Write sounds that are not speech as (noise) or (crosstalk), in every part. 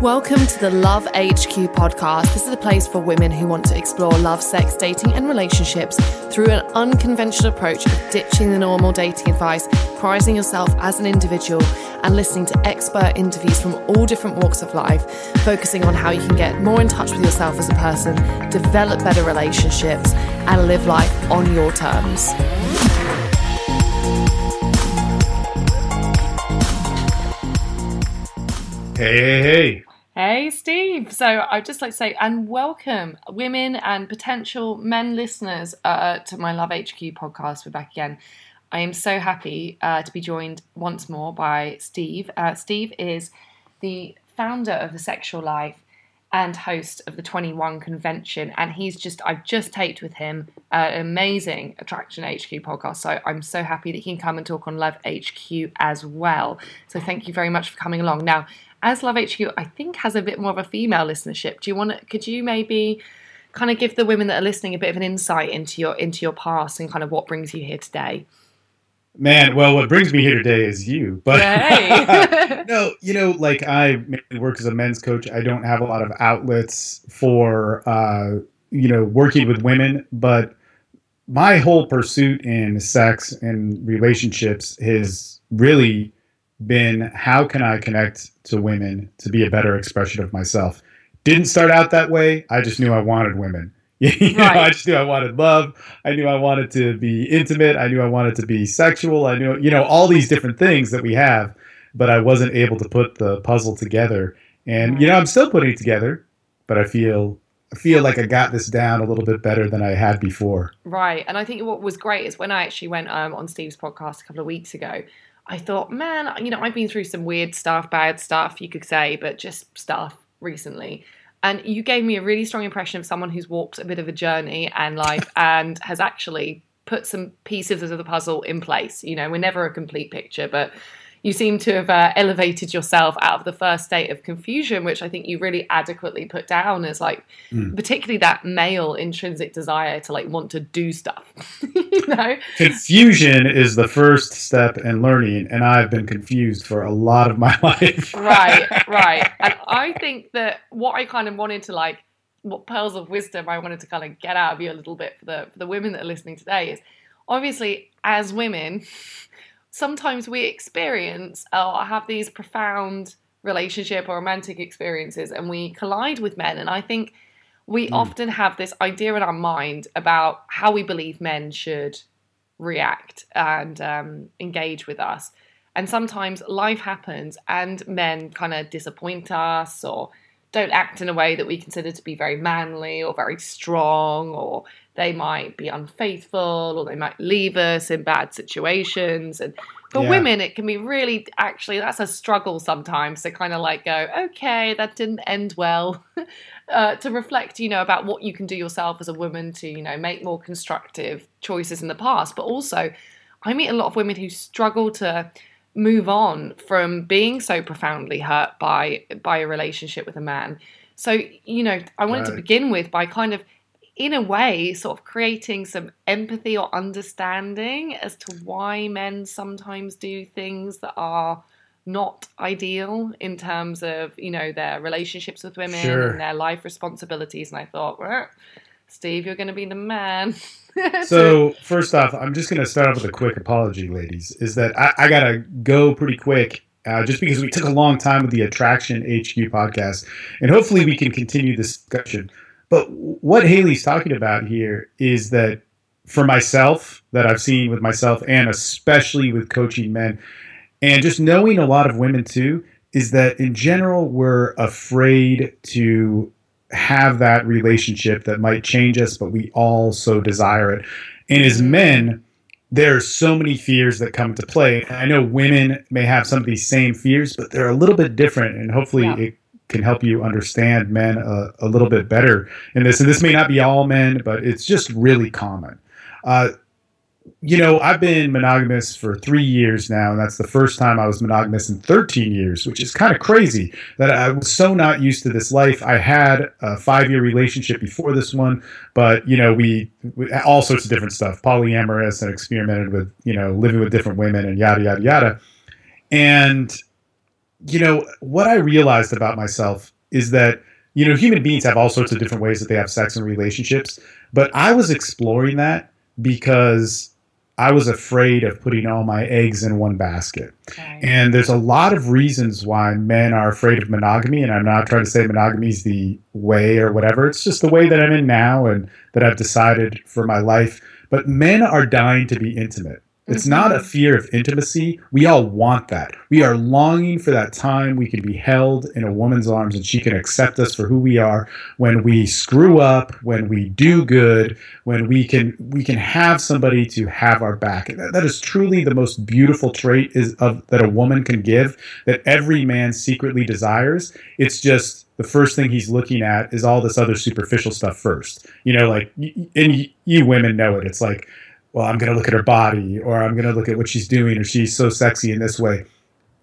Welcome to the Love HQ podcast. This is a place for women who want to explore love, sex, dating, and relationships through an unconventional approach of ditching the normal dating advice, prizing yourself as an individual, and listening to expert interviews from all different walks of life, focusing on how you can get more in touch with yourself as a person, develop better relationships, and live life on your terms. Hey, hey, hey. Hey, Steve. So I'd just like to say, and welcome women and potential men listeners uh, to my Love HQ podcast. We're back again. I am so happy uh, to be joined once more by Steve. Uh, Steve is the founder of The Sexual Life and host of the 21 convention. And he's just, I've just taped with him uh, an amazing Attraction HQ podcast. So I'm so happy that he can come and talk on Love HQ as well. So thank you very much for coming along. Now, as Love HQ, I think has a bit more of a female listenership. Do you want to? Could you maybe kind of give the women that are listening a bit of an insight into your into your past and kind of what brings you here today? Man, well, what brings me here today is you. But (laughs) no, you know, like I mainly work as a men's coach. I don't have a lot of outlets for, uh, you know, working with women. But my whole pursuit in sex and relationships has really been how can I connect to women to be a better expression of myself. Didn't start out that way. I just knew I wanted women. (laughs) you know, Right. I just knew I wanted love. I knew I wanted to be intimate. I knew I wanted to be sexual. I knew, you know, all these different things that we have, but I wasn't able to put the puzzle together. And you know, I'm still putting it together, but I feel I feel like I got this down a little bit better than I had before. Right. And I think what was great is when I actually went um, on Steve's podcast a couple of weeks ago, I thought, man, you know, I've been through some weird stuff, bad stuff, you could say, but just stuff recently. And you gave me a really strong impression of someone who's walked a bit of a journey and life (laughs) and has actually put some pieces of the puzzle in place. You know, we're never a complete picture, but you seem to have uh, elevated yourself out of the first state of confusion, which I think you really adequately put down as like, particularly that male intrinsic desire to like want to do stuff. (laughs) you know, Confusion is the first step in learning, and I've been confused for a lot of my (laughs) life. right, (laughs) right. And I think that what I kind of wanted to like, what pearls of wisdom I wanted to kind of get out of you a little bit for the for the women that are listening today is obviously as women, sometimes we experience or have these profound relationship or romantic experiences and we collide with men and I think we often have this idea in our mind about how we believe men should react and um, engage with us. And sometimes life happens and men kind of disappoint us or don't act in a way that we consider to be very manly or very strong, or they might be unfaithful or they might leave us in bad situations. And for Yeah. women, it can be really actually that's a struggle sometimes to kind of like go, okay, that didn't end well. (laughs) uh, to reflect, you know, about what you can do yourself as a woman to, you know, make more constructive choices in the past. But also, I meet a lot of women who struggle to move on from being so profoundly hurt by by a relationship with a man. So, you know, I wanted to begin with by kind of in a way sort of creating some empathy or understanding as to why men sometimes do things that are not ideal in terms of you know their relationships with women Sure. and their life responsibilities and i thought well, steve you're going to be the man (laughs) So first off, I'm just going to start off with a quick apology, ladies. Is that I, I got to go pretty quick, uh, just because we took a long time with the Attraction HQ podcast, and hopefully we can continue this discussion. But what Haley's talking about here is that for myself that I've seen with myself and especially with coaching men and just knowing a lot of women too is that in general we're afraid to have that relationship that might change us but we all so desire it. And as men there are so many fears that come into play. I know women may have some of these same fears but they're a little bit different and hopefully Yeah. it can help you understand men a, a little bit better in this. And this may not be all men but it's just really common. Uh, you know, I've been monogamous for three years now, and that's the first time I was monogamous in 13 years, which is kind of crazy that I was so not used to this life. I had a five year relationship before this one, but, you know, we, we all sorts of different stuff, polyamorous and experimented with, you know, living with different women and yada, yada, yada. And, you know, what I realized about myself is that, you know, human beings have all sorts of different ways that they have sex and relationships, but I was exploring that because I was afraid of putting all my eggs in one basket. And there's a lot of reasons why men are afraid of monogamy. And I'm not trying to say monogamy is the way or whatever. It's just the way that I'm in now and that I've decided for my life. But men are dying to be intimate. It's not a fear of intimacy. We all want that. We are longing for that time we can be held in a woman's arms and she can accept us for who we are when we screw up, when we do good, when we can we can have somebody to have our back. That- that is truly the most beautiful trait is of that a woman can give that every man secretly desires. It's just the first thing he's looking at is all this other superficial stuff first. You know, like and you women know it. It's like well, I'm going to look at her body or I'm going to look at what she's doing or she's so sexy in this way.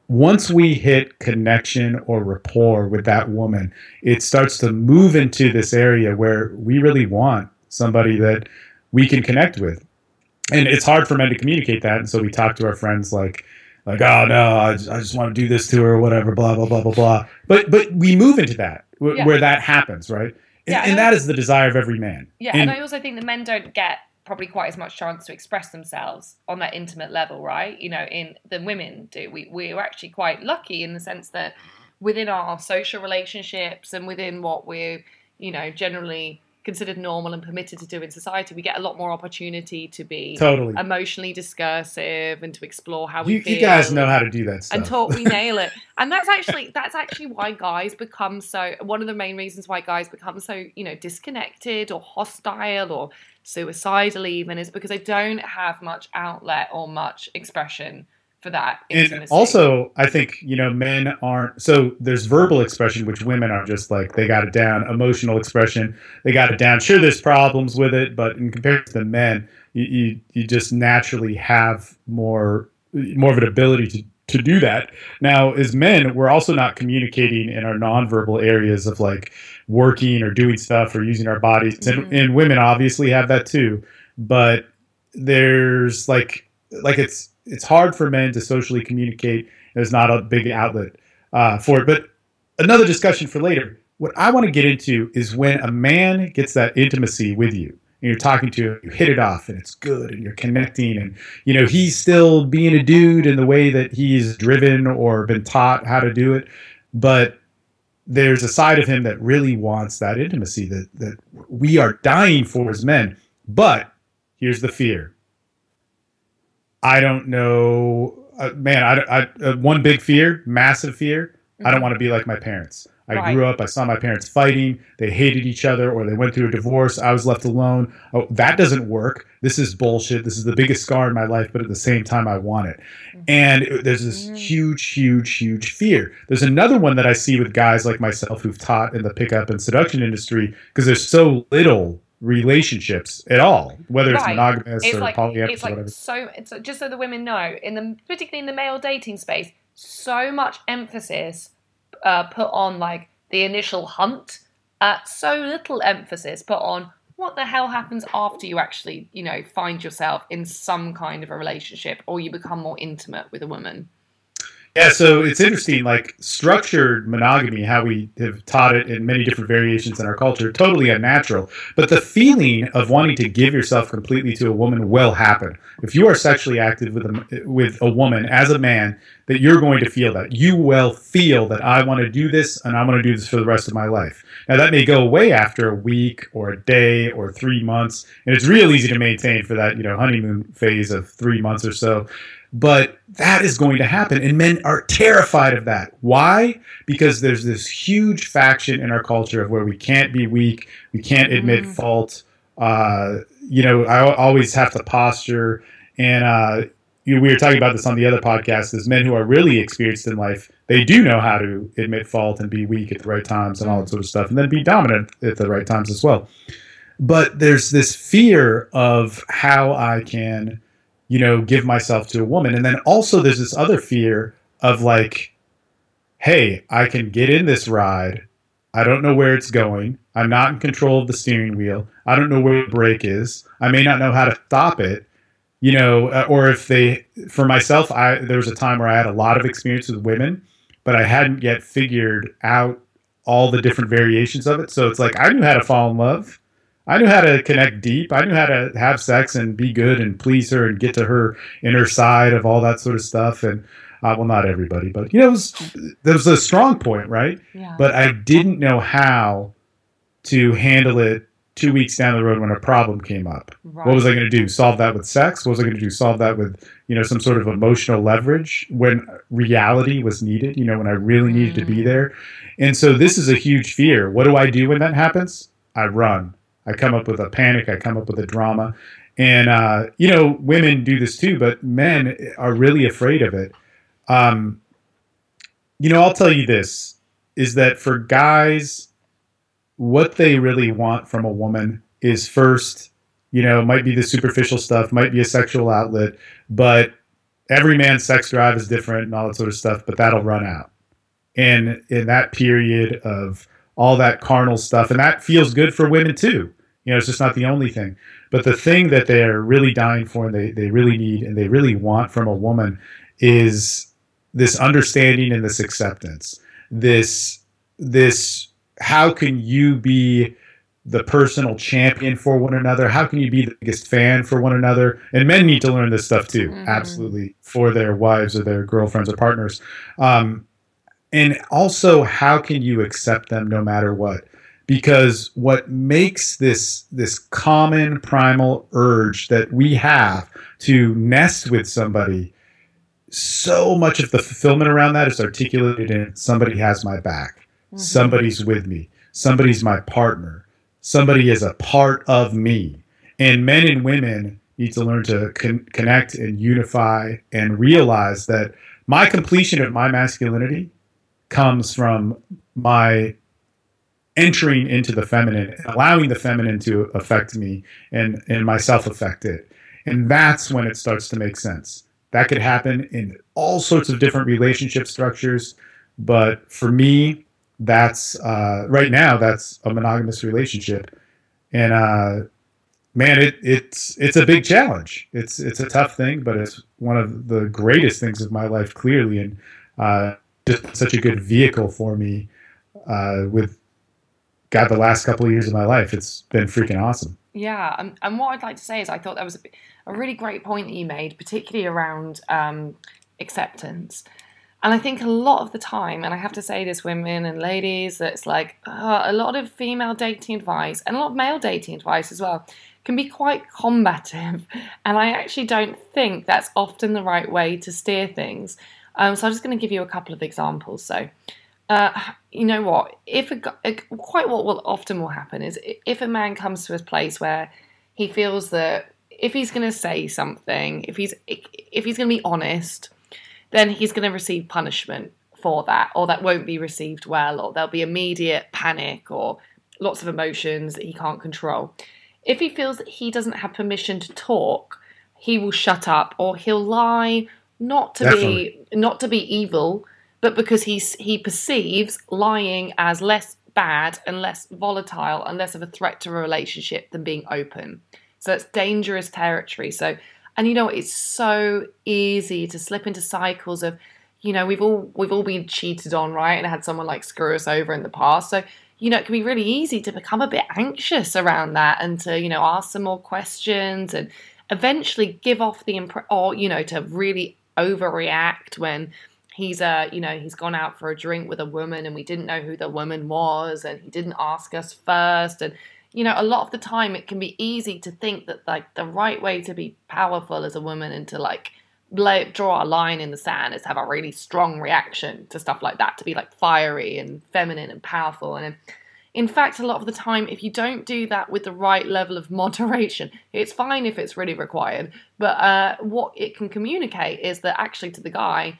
Once we hit connection or rapport with that woman, it starts to move into this area where we really want somebody that we can connect with. And it's hard for men to communicate that. And so we talk to our friends like, like, oh no, I just, I just want to do this to her or whatever, blah, blah, blah, blah, blah. But, but we move into that wh- Yeah. where that happens, right? And, Yeah, and and that I- is the desire of every man. Yeah, and, I also think that men don't get probably quite as much chance to express themselves on that intimate level, right? You know, in than women do. We we're actually quite lucky in the sense that mm-hmm. within our social relationships and within what we're, you know, generally considered normal and permitted to do in society, we get a lot more opportunity to be Totally. emotionally discursive and to explore how we you, feel. you guys know how to do that stuff. and talk we (laughs) nail it and that's actually that's actually why guys become so one of the main reasons why guys become so you know disconnected or hostile or suicidal even is because they don't have much outlet or much expression for that and also i think you know men aren't so there's verbal expression which women are just like they got it down. Emotional expression they got it down. Sure there's problems with it but in comparison to the men you you, you just naturally have more more of an ability to to do that. Now as men we're also not communicating in our nonverbal areas of like working or doing stuff or using our bodies. And, mm-hmm. and women obviously have that too. But there's like like it's it's hard for men to socially communicate. There's not a big outlet uh, for it. But another discussion for later. What I want to get into is when a man gets that intimacy with you and you're talking to him, you hit it off and it's good and you're connecting and you know he's still being a dude in the way that he's driven or been taught how to do it, but there's a side of him that really wants that intimacy that that we are dying for as men. But here's the fear. I don't know, uh, man. I, I uh, one big fear, massive fear. I don't want to be like my parents. I Right. grew up. I saw my parents fighting. They hated each other, or they went through a divorce. I was left alone. Oh, that doesn't work. This is bullshit. This is the biggest scar in my life, but at the same time, I want it. And it- there's this huge, huge, huge fear. There's another one that I see with guys like myself who've taught in the pickup and seduction industry because there's so little relationships at all, whether it's monogamous it's or like polyamorous it's or like whatever. so it's just so the women know in the particularly in the male dating space so much emphasis uh, put on like the initial hunt uh, so little emphasis put on what the hell happens after you actually you know find yourself in some kind of a relationship or you become more intimate with a woman Yeah, so it's interesting, like structured monogamy, how we have taught it in many different variations in our culture, totally unnatural. But the feeling of wanting to give yourself completely to a woman will happen. If you are sexually active with a, with a woman as a man, that you're going to feel that. You will feel that I want to do this and I want to do this for the rest of my life. Now, that may go away after a week or a day or three months. And it's real easy to maintain for that, you know, honeymoon phase of three months or so. But that is going to happen. And men are terrified of that. Why? Because there's this huge faction in our culture of where we can't be weak, we can't admit mm. fault. Uh, you know, I always have to posture. And, uh, you know, we were talking about this on the other podcast is men who are really experienced in life they do know how to admit fault and be weak at the right times and all that sort of stuff and then be dominant at the right times as well but there's this fear of how i can you know, give myself to a woman. And then also there's this other fear of like, hey, I can get in this ride. I don't know where it's going. I'm not in control of the steering wheel. I don't know where the brake is. I may not know how to stop it. You know, uh, or if they, for myself, I there was a time where I had a lot of experience with women, but I hadn't yet figured out all the different variations of it. So it's like I knew how to fall in love, I knew how to connect deep. I knew how to have sex and be good and please her and get to her inner side of all that sort of stuff. And uh, well, not everybody, but you know, it was, there was a strong point, right? Yeah. But I didn't know how to handle it two weeks down the road when a problem came up. Right. What was I going to do? Solve that with sex? What was I going to do? Solve that with you know some sort of emotional leverage when reality was needed? You know, when I really needed mm. to be mm. there. And so this is a huge fear. What do I do when that happens? I run. I come up with a panic. I come up with a drama. And, uh, you know, women do this too, but men are really afraid of it. Um, you know, I'll tell you this is that for guys, what they really want from a woman is first, you know, might be the superficial stuff, might be a sexual outlet, but every man's sex drive is different and all that sort of stuff, but that'll run out. And in that period of all that carnal stuff, and that feels good for women too. You know, it's just not the only thing. But the thing that they're really dying for and they, they really need and they really want from a woman is this understanding and this acceptance. This this how can you be the personal champion for one another? How can you be the biggest fan for one another? And men need to learn this stuff too, mm-hmm. absolutely, for their wives or their girlfriends or partners. Um, and also, how can you accept them no matter what? Because what makes this this common primal urge that we have to nest with somebody so much of the fulfillment around that is articulated in somebody has my back mm-hmm. somebody's with me somebody's my partner somebody is a part of me and men and women need to learn to con- connect and unify and realize that my completion of my masculinity comes from my entering into the feminine, allowing the feminine to affect me and, and myself affect it. And that's when it starts to make sense. That could happen in all sorts of different relationship structures. But for me, that's uh, right now, that's a monogamous relationship. And uh, man, it, it's it's a big challenge. It's it's a tough thing, but it's one of the greatest things of my life, clearly, and uh, just such a good vehicle for me uh, with got the last couple of years of my life. It's been freaking awesome. Yeah, and, and what I'd like to say is I thought that was a, a really great point that you made, particularly around um, acceptance. And I think a lot of the time, and I have to say this, women and ladies, that it's like uh, a lot of female dating advice and a lot of male dating advice as well can be quite combative. (laughs) And I actually don't think that's often the right way to steer things. Um, so I'm just going to give you a couple of examples. So, uh, you know what? If a, a, quite what will often will happen is if a man comes to a place where he feels that if he's going to say something, if he's if he's going to be honest, then he's going to receive punishment for that, or that won't be received well, or there'll be immediate panic or lots of emotions that he can't control. If he feels that he doesn't have permission to talk, he will shut up or he'll lie, not to Definitely. be not to be evil but because he's he perceives lying as less bad and less volatile and less of a threat to a relationship than being open. So it's dangerous territory. So and you know it's so easy to slip into cycles of you know, we've all we've all been cheated on, right? And had someone like screw us over in the past. So, you know, it can be really easy to become a bit anxious around that and to, you know, ask some more questions and eventually give off the impression or, you know, to really overreact when he's uh you know he's gone out for a drink with a woman and we didn't know who the woman was and he didn't ask us first. And you know a lot of the time it can be easy to think that like the right way to be powerful as a woman and to like lay, draw a line in the sand is have a really strong reaction to stuff like that to be like fiery and feminine and powerful. And in fact a lot of the time if you don't do that with the right level of (laughs) moderation it's fine if it's really required. But uh, what it can communicate is that actually to the guy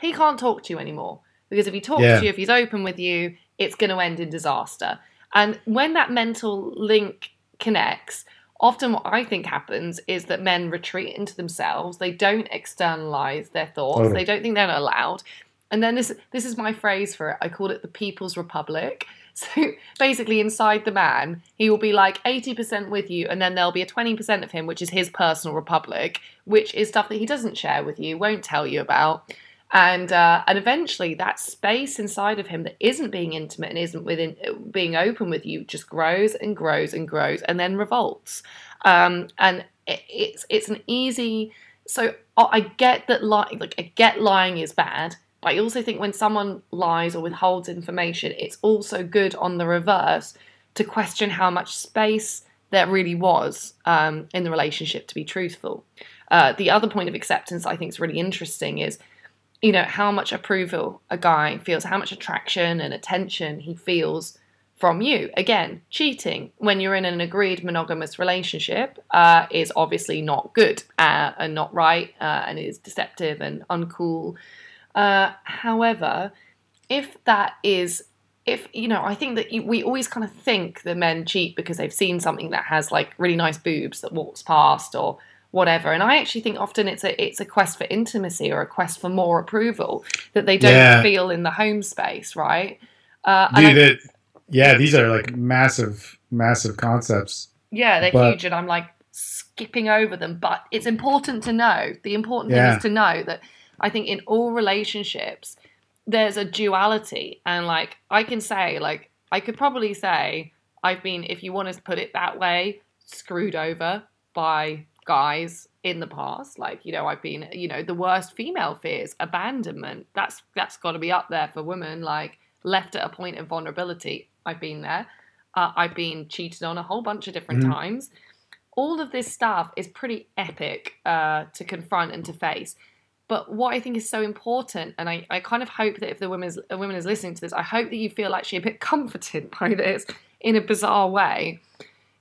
He can't talk to you anymore because if he talks Yeah. to you if he's open with you it's going to end in disaster. And when that mental link connects often what i think happens is that men retreat into themselves. They don't externalize their thoughts. Totally. they don't think they're allowed. And then this this is my phrase for it. I call it the people's republic. (laughs) So basically inside the man he will be like 80% with you and then there'll be a 20% of him which is his personal republic which is stuff that he doesn't share with you won't tell you about and uh, and eventually that space inside of him that isn't being intimate and isn't within being open with you just grows and grows and grows and then revolts. Um, and it, it's it's an easy so I get that lying like I get lying is bad but I also think when someone lies or withholds information it's also good on the reverse to question how much space there really was um, in the relationship to be truthful. Uh, the other point of acceptance I think is really interesting is you know how much approval a guy feels how much attraction and attention he feels from you. Again cheating when you're in an agreed monogamous relationship uh, is obviously not good uh, and not right uh, and is deceptive and uncool. Uh, however if that is if you know i think that you, we always kind of think that men cheat because they've seen something that has like really nice boobs that walks past or whatever. And i actually think often it's a it's a quest for intimacy or a quest for more approval that they don't Yeah. feel in the home space right? Uh, Dude, it, yeah, these are like massive, massive concepts. yeah they're but- huge and i'm like skipping over them. But it's important to know the important thing is to know that i think in all relationships there's a duality. And like i can say like i could probably say i've been if you want to put it that way screwed over by guys in the past like you know i've been you know the worst female fears abandonment that's that's got to be up there for women like left at a point of vulnerability. I've been there. Uh, i've been cheated on a whole bunch of different Mhm. times. All of this stuff is pretty epic uh, to confront and to face. But what I think is so important, and I, I kind of hope that if the woman is, a woman is listening to this, I hope that you feel actually a bit (laughs) comforted by this in a bizarre way,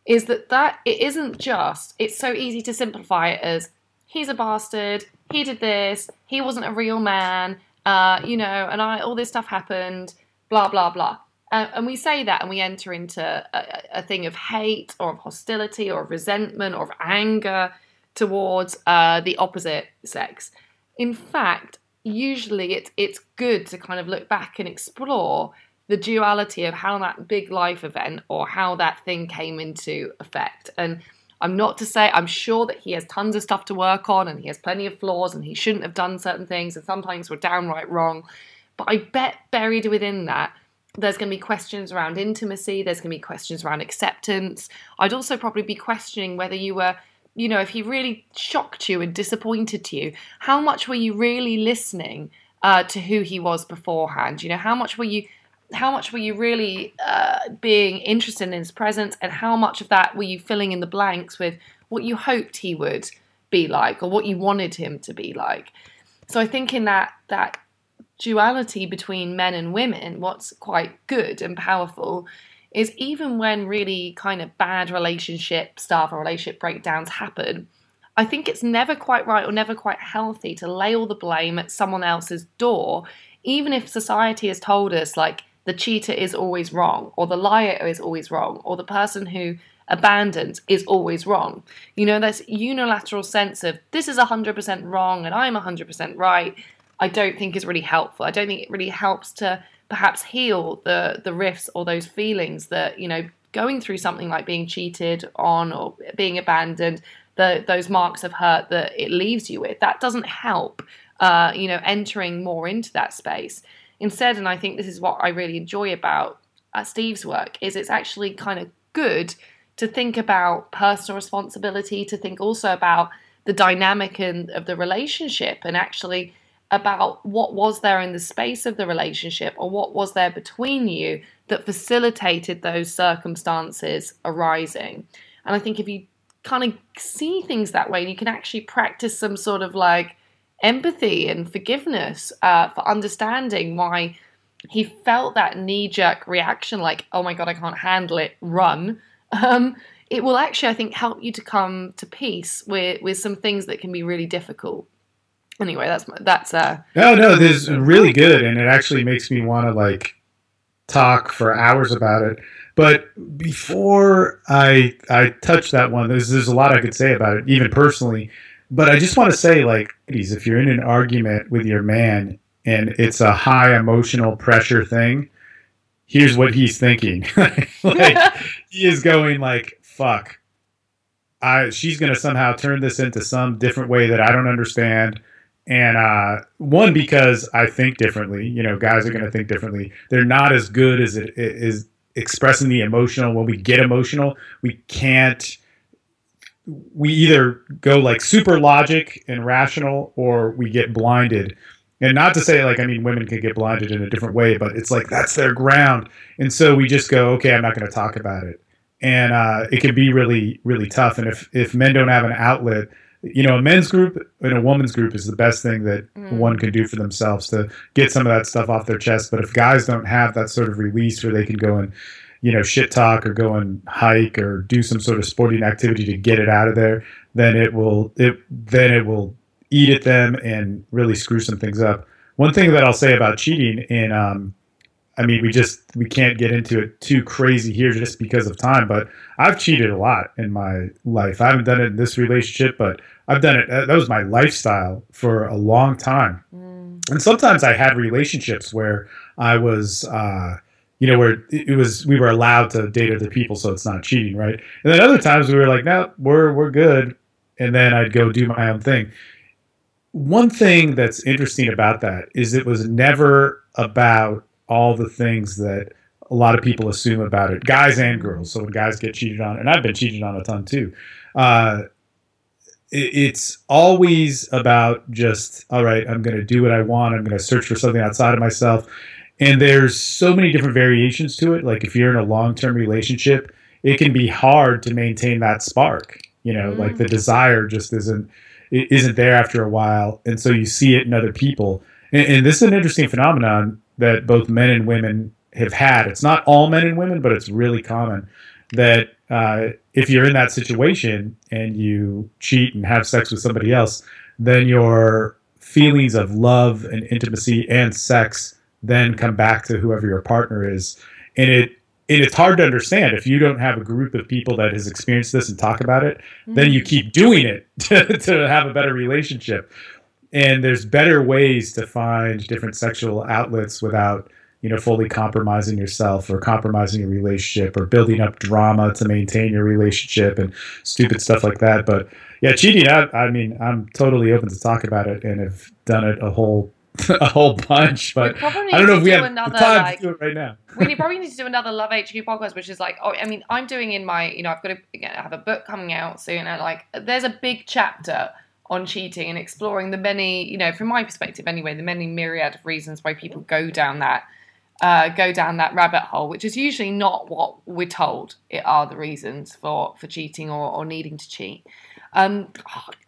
is that that it isn't just. It's so easy to simplify it as he's a bastard, he did this, he wasn't a real man, uh, you know, and I all this stuff happened, blah blah blah. Uh, and we say that, and we enter into a, a- thing of hate or of hostility or of resentment or of anger towards uh, the opposite sex. In fact, usually it's it's good to kind of look back and explore the duality of how that big life event or how that thing came into effect. And I'm not to say I'm sure that he has tons of stuff to work on and he has plenty of flaws and he shouldn't have done certain things and sometimes we're downright wrong. But I bet buried within that there's going to be questions around intimacy, there's going to be questions around acceptance. I'd also probably be questioning whether you were you know, if he really shocked you and disappointed you, how much were you really listening uh, to who he was beforehand? You know, how much were you, how much were you really uh, being interested in his presence, and how much of that were you filling in the blanks with what you hoped he would be like or what you wanted him to be like? So I think in that that duality between men and women, what's quite good and powerful is even when really kind of bad relationship stuff or relationship breakdowns happen, I think it's never quite right or never quite healthy to lay all the blame at someone else's door, even if society has told us like the cheater is always wrong, or the liar is always wrong, or the person who abandons is always wrong. You know, this unilateral sense of this is 100% wrong and I'm 100% right, I don't think is really helpful. I don't think it really helps to perhaps heal the the rifts or those feelings that you know going through something like being cheated on or being abandoned the those marks of hurt that it leaves you with that doesn't help uh, you know entering more into that space instead and i think this is what i really enjoy about uh, steve's work is it's actually kind of good to think about personal responsibility to think also about the dynamic and of the relationship and actually about what was there in the space of the relationship or what was there between you that facilitated those circumstances arising. And I think if you kind of see things that way, and you can actually practice some sort of like empathy and forgiveness uh, for understanding why he felt that knee jerk reaction, like, oh my God, I can't handle it, run. Um, it will actually, I think, help you to come to peace with, with some things that can be really difficult anyway, that's that's uh. No, no, this is really good, and it actually makes me want to like talk for hours about it. But before I I touch that one, there's there's a lot I could say about it, even personally. But I just want to say, like, if you're in an argument with your man and it's a high emotional pressure thing, here's what he's thinking. (laughs) like, he is going like, "Fuck." I, she's going to somehow turn this into some different way that I don't understand and uh, one because I think differently. You know, guys are going to think differently. They're not as good as it is expressing the emotional. When we get emotional, we can't. We either go like super logic and rational, or we get blinded. And not to say like I mean women can get blinded in a different way, but it's like that's their ground, and so we just go, okay, I'm not going to talk about it, and uh, it can be really really tough. And if if men don't have an outlet you know, a men's group and a woman's group is the best thing that mm. one can do for themselves to get some of that stuff off their chest. But if guys don't have that sort of release where they can go and, you know, shit talk or go and hike or do some sort of sporting activity to get it out of there, then it will it then it will eat at them and really screw some things up. One thing that I'll say about cheating and um, I mean, we just we can't get into it too crazy here just because of time. But I've cheated a lot in my life. I haven't done it in this relationship, but I've done it. That was my lifestyle for a long time. Mm. And sometimes I had relationships where I was, uh, you know, where it was we were allowed to date other people, so it's not cheating, right? And then other times we were like, no, we're we're good, and then I'd go do my own thing. One thing that's interesting about that is it was never about all the things that a lot of people assume about it, guys and girls. So when guys get cheated on, and I've been cheated on a ton too, uh, it, it's always about just, all right, I'm going to do what I want. I'm going to search for something outside of myself. And there's so many different variations to it. Like if you're in a long term relationship, it can be hard to maintain that spark. You know, mm. like the desire just isn't it isn't there after a while, and so you see it in other people. And, and this is an interesting phenomenon that both men and women have had. It's not all men and women, but it's really common that uh, if you're in that situation and you cheat and have sex with somebody else, then your feelings of love and intimacy and sex then come back to whoever your partner is, and it and it's hard to understand. If you don't have a group of people that has experienced this and talk about it then you mm-hmm. keep doing it (laughs) to, to have a better relationship. And there's better ways to find different sexual outlets without you know fully compromising yourself or compromising your relationship or building up drama to maintain your relationship and stupid stuff like that. But yeah cheating I, I mean i'm totally open to talk about it and have done it a whole (laughs) a whole bunch but i don't know if we have another, time like- to do it right now we (laughs) probably need to do another Love HQ podcast, which is like, oh, I mean, I'm doing in my, you know, I've got to again, I have a book coming out soon, and like, there's a big chapter on cheating and exploring the many, you know, from my perspective anyway, the many myriad of reasons why people go down that, uh, go down that rabbit hole, which is usually not what we're told it are the reasons for for cheating or, or needing to cheat. Um,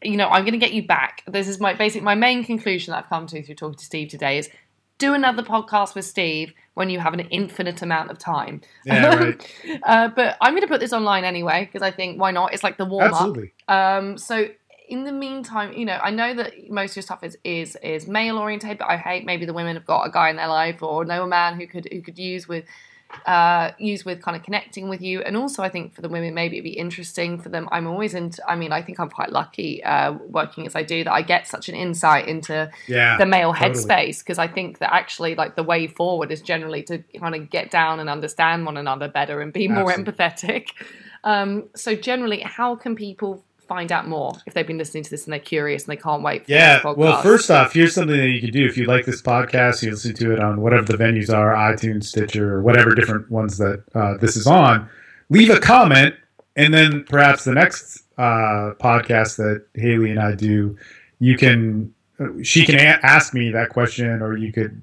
you know, I'm going to get you back. This is my basic, my main conclusion that I've come to through talking to Steve today is do another podcast with Steve when you have an infinite amount of time. Yeah, right. (laughs) uh, but I'm going to put this online anyway because I think why not? It's like the warm Absolutely. up. Um, so in the meantime, you know, I know that most of your stuff is is is male oriented, but I hate maybe the women have got a guy in their life or know a man who could who could use with uh, use with kind of connecting with you. And also, I think for the women, maybe it'd be interesting for them. I'm always into, I mean, I think I'm quite lucky uh, working as I do that I get such an insight into Yeah, the male totally. headspace because I think that actually, like, the way forward is generally to kind of get down and understand one another better and be more empathetic. Um, so, generally, how can people find out more if they've been listening to this and they're curious and they can't wait for Yeah. podcast? Well, first off, here's something that you can do if you like this podcast. You listen to it on whatever the venues are, iTunes, Stitcher, or whatever different ones that uh, this is on. Leave a comment, and then perhaps the next uh, podcast that Haley and I do, you can she can a- ask me that question, or you could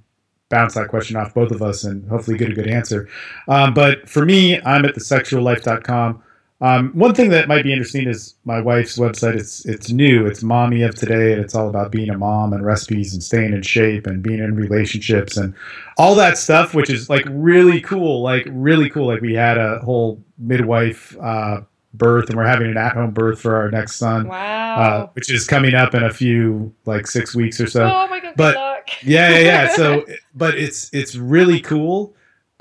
bounce that question off both of us and hopefully get a good answer. Um, but for me, I'm at thesexuallife.com. Um, one thing that might be interesting is my wife's website. It's it's new. It's Mommy of Today, and it's all about being a mom and recipes and staying in shape and being in relationships and all that stuff, which is like really cool. Like really cool. Like we had a whole midwife uh, birth, and we're having an at-home birth for our next son, wow. uh, which is coming up in a few like six weeks or so oh my god, but- good luck. yeah, yeah, yeah. So, (laughs) but it's it's really cool.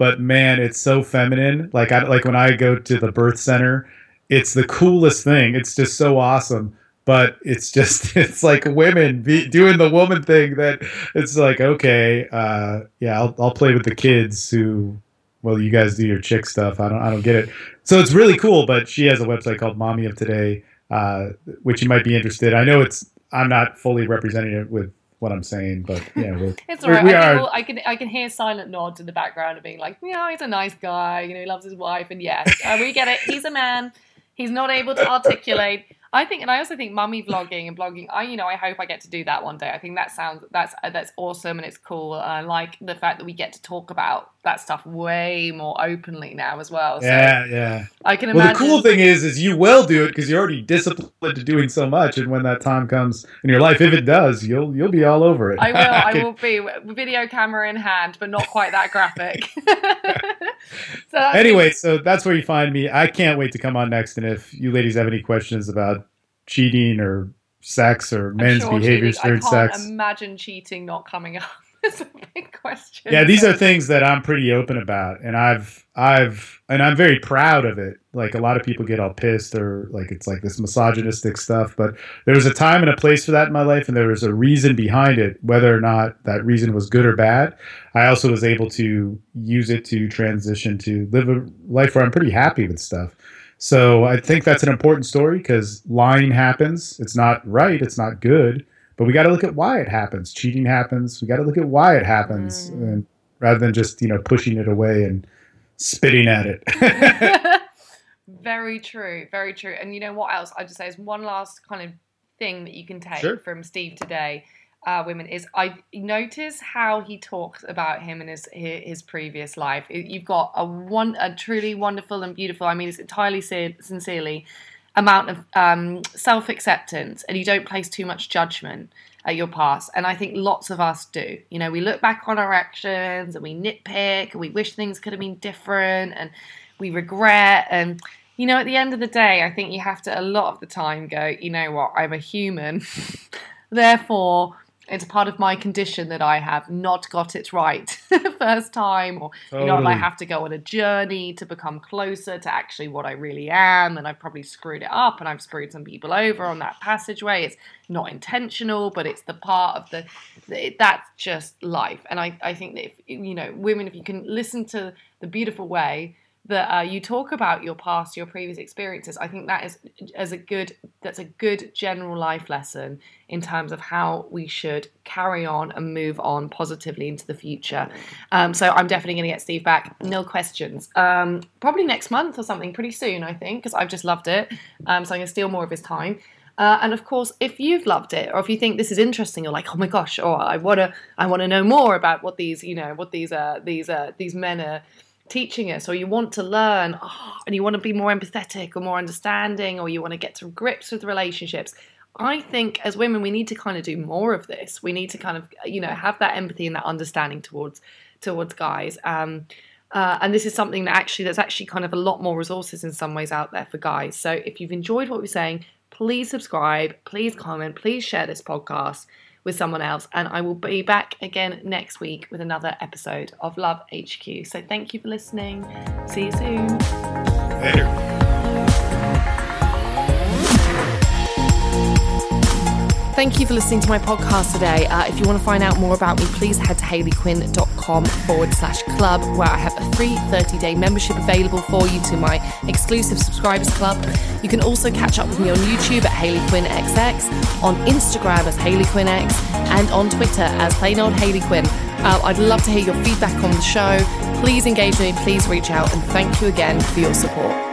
But man, it's so feminine. Like I like when I go to the birth center, it's the coolest thing. It's just so awesome. But it's just (laughs) it's like women be, doing the woman thing. That it's like okay, uh, yeah, I'll I'll play with the kids who. Well, you guys do your chick stuff. I don't I don't get it. So it's really cool. But she has a website called Mommy of Today, uh, which you might be interested. I know it's I'm not fully representing it with what I'm saying, but yeah, we're, (laughs) It's we're- alright. we I, are. can, I can I can hear silent nods in the background of being like, yeah, he's a nice guy. You know, he loves his wife, and yes, uh, we get it. He's a man. He's not able to articulate. I think, and I also think mummy vlogging and blogging. I, you know, I hope I get to do that one day. I think that sounds that's uh, that's awesome and it's cool. I like the fact that we get to talk about that stuff way more openly now as well. So Yeah, yeah. I can Well, the cool thing is, is you will do it because you're already disciplined to doing so much, and when that time comes in your life, if it does, you'll you'll be all over it. I will. I (laughs) will be video camera in hand, but not quite that graphic. (laughs) (laughs) so Anyway, so that's where you find me. I can't wait to come on next, and if you ladies have any questions about cheating or sex or men's sure behaviors during I can't sex, imagine cheating not coming up. It's a big question. yeah, these are things that I'm pretty open about, and I've I've and I'm very proud of it. Like a lot of people get all pissed or like it's like this misogynistic stuff, but there was a time and a place for that in my life, and there was a reason behind it. Whether or not that reason was good or bad, I also was able to use it to transition to live a life where I'm pretty happy with stuff. So I think that's an important story because lying happens. It's not right. It's not good. But we got to look at why it happens. Cheating happens. We got to look at why it happens, and rather than just you know pushing it away and spitting at it. (laughs) (laughs) very true, very true. And you know what else? I just say is one last kind of thing that you can take Sure. from Steve today, uh, women, is I notice how he talks about him in his his, previous life. You've got a one a truly wonderful and beautiful. I mean, it's entirely sin- sincerely amount of um, self acceptance, and you don't place too much judgment at your past. And I think lots of us do. You know, we look back on our actions and we nitpick and we wish things could have been different and we regret. And, you know, at the end of the day, I think you have to, a lot of the time, go, you know what, I'm a human. (laughs) Therefore, it's part of my condition that I have not got it right (laughs) the first time, or you know, I have to go on a journey to become closer to actually what I really am, and I've probably screwed it up, and I've screwed some people over on that passageway. It's not intentional, but it's the part of the, the that's just life. And I, I think that if you know, women, if you can listen to the beautiful way that uh, you talk about your past, your previous experiences. I think that is as a good that's a good general life lesson in terms of how we should carry on and move on positively into the future. Um, so I'm definitely going to get Steve back, no questions. Um, probably next month or something, pretty soon, I think, because I've just loved it. Um, so I'm going to steal more of his time. Uh, and of course, if you've loved it, or if you think this is interesting, you're like, oh my gosh, or I wanna, I wanna know more about what these, you know, what these, uh, these, uh, these men are teaching us, or you want to learn, oh, and you want to be more empathetic or more understanding, or you want to get to grips with relationships. I think as women, we need to kind of do more of this. We need to kind of, you know, have that empathy and that understanding towards towards guys. Um, uh, and this is something that actually there's actually kind of a lot more resources in some ways out there for guys. So if you've enjoyed what we're saying, please subscribe, please comment, please share this podcast with someone else. And I will be back again next week with another episode of Love HQ. So thank you for listening. See you soon. Later. Thank you for listening to my podcast today. Uh, if you want to find out more about me, please head to hayleyquinn.com forward slash club, where I have a free 30 day membership available for you to my exclusive subscribers club. You can also catch up with me on YouTube at Hayley Quinn XX, on Instagram as Hayley Quinn X, and on Twitter as plain old Hayley Quinn. Uh, I'd love to hear your feedback on the show. Please engage me, please reach out, and thank you again for your support.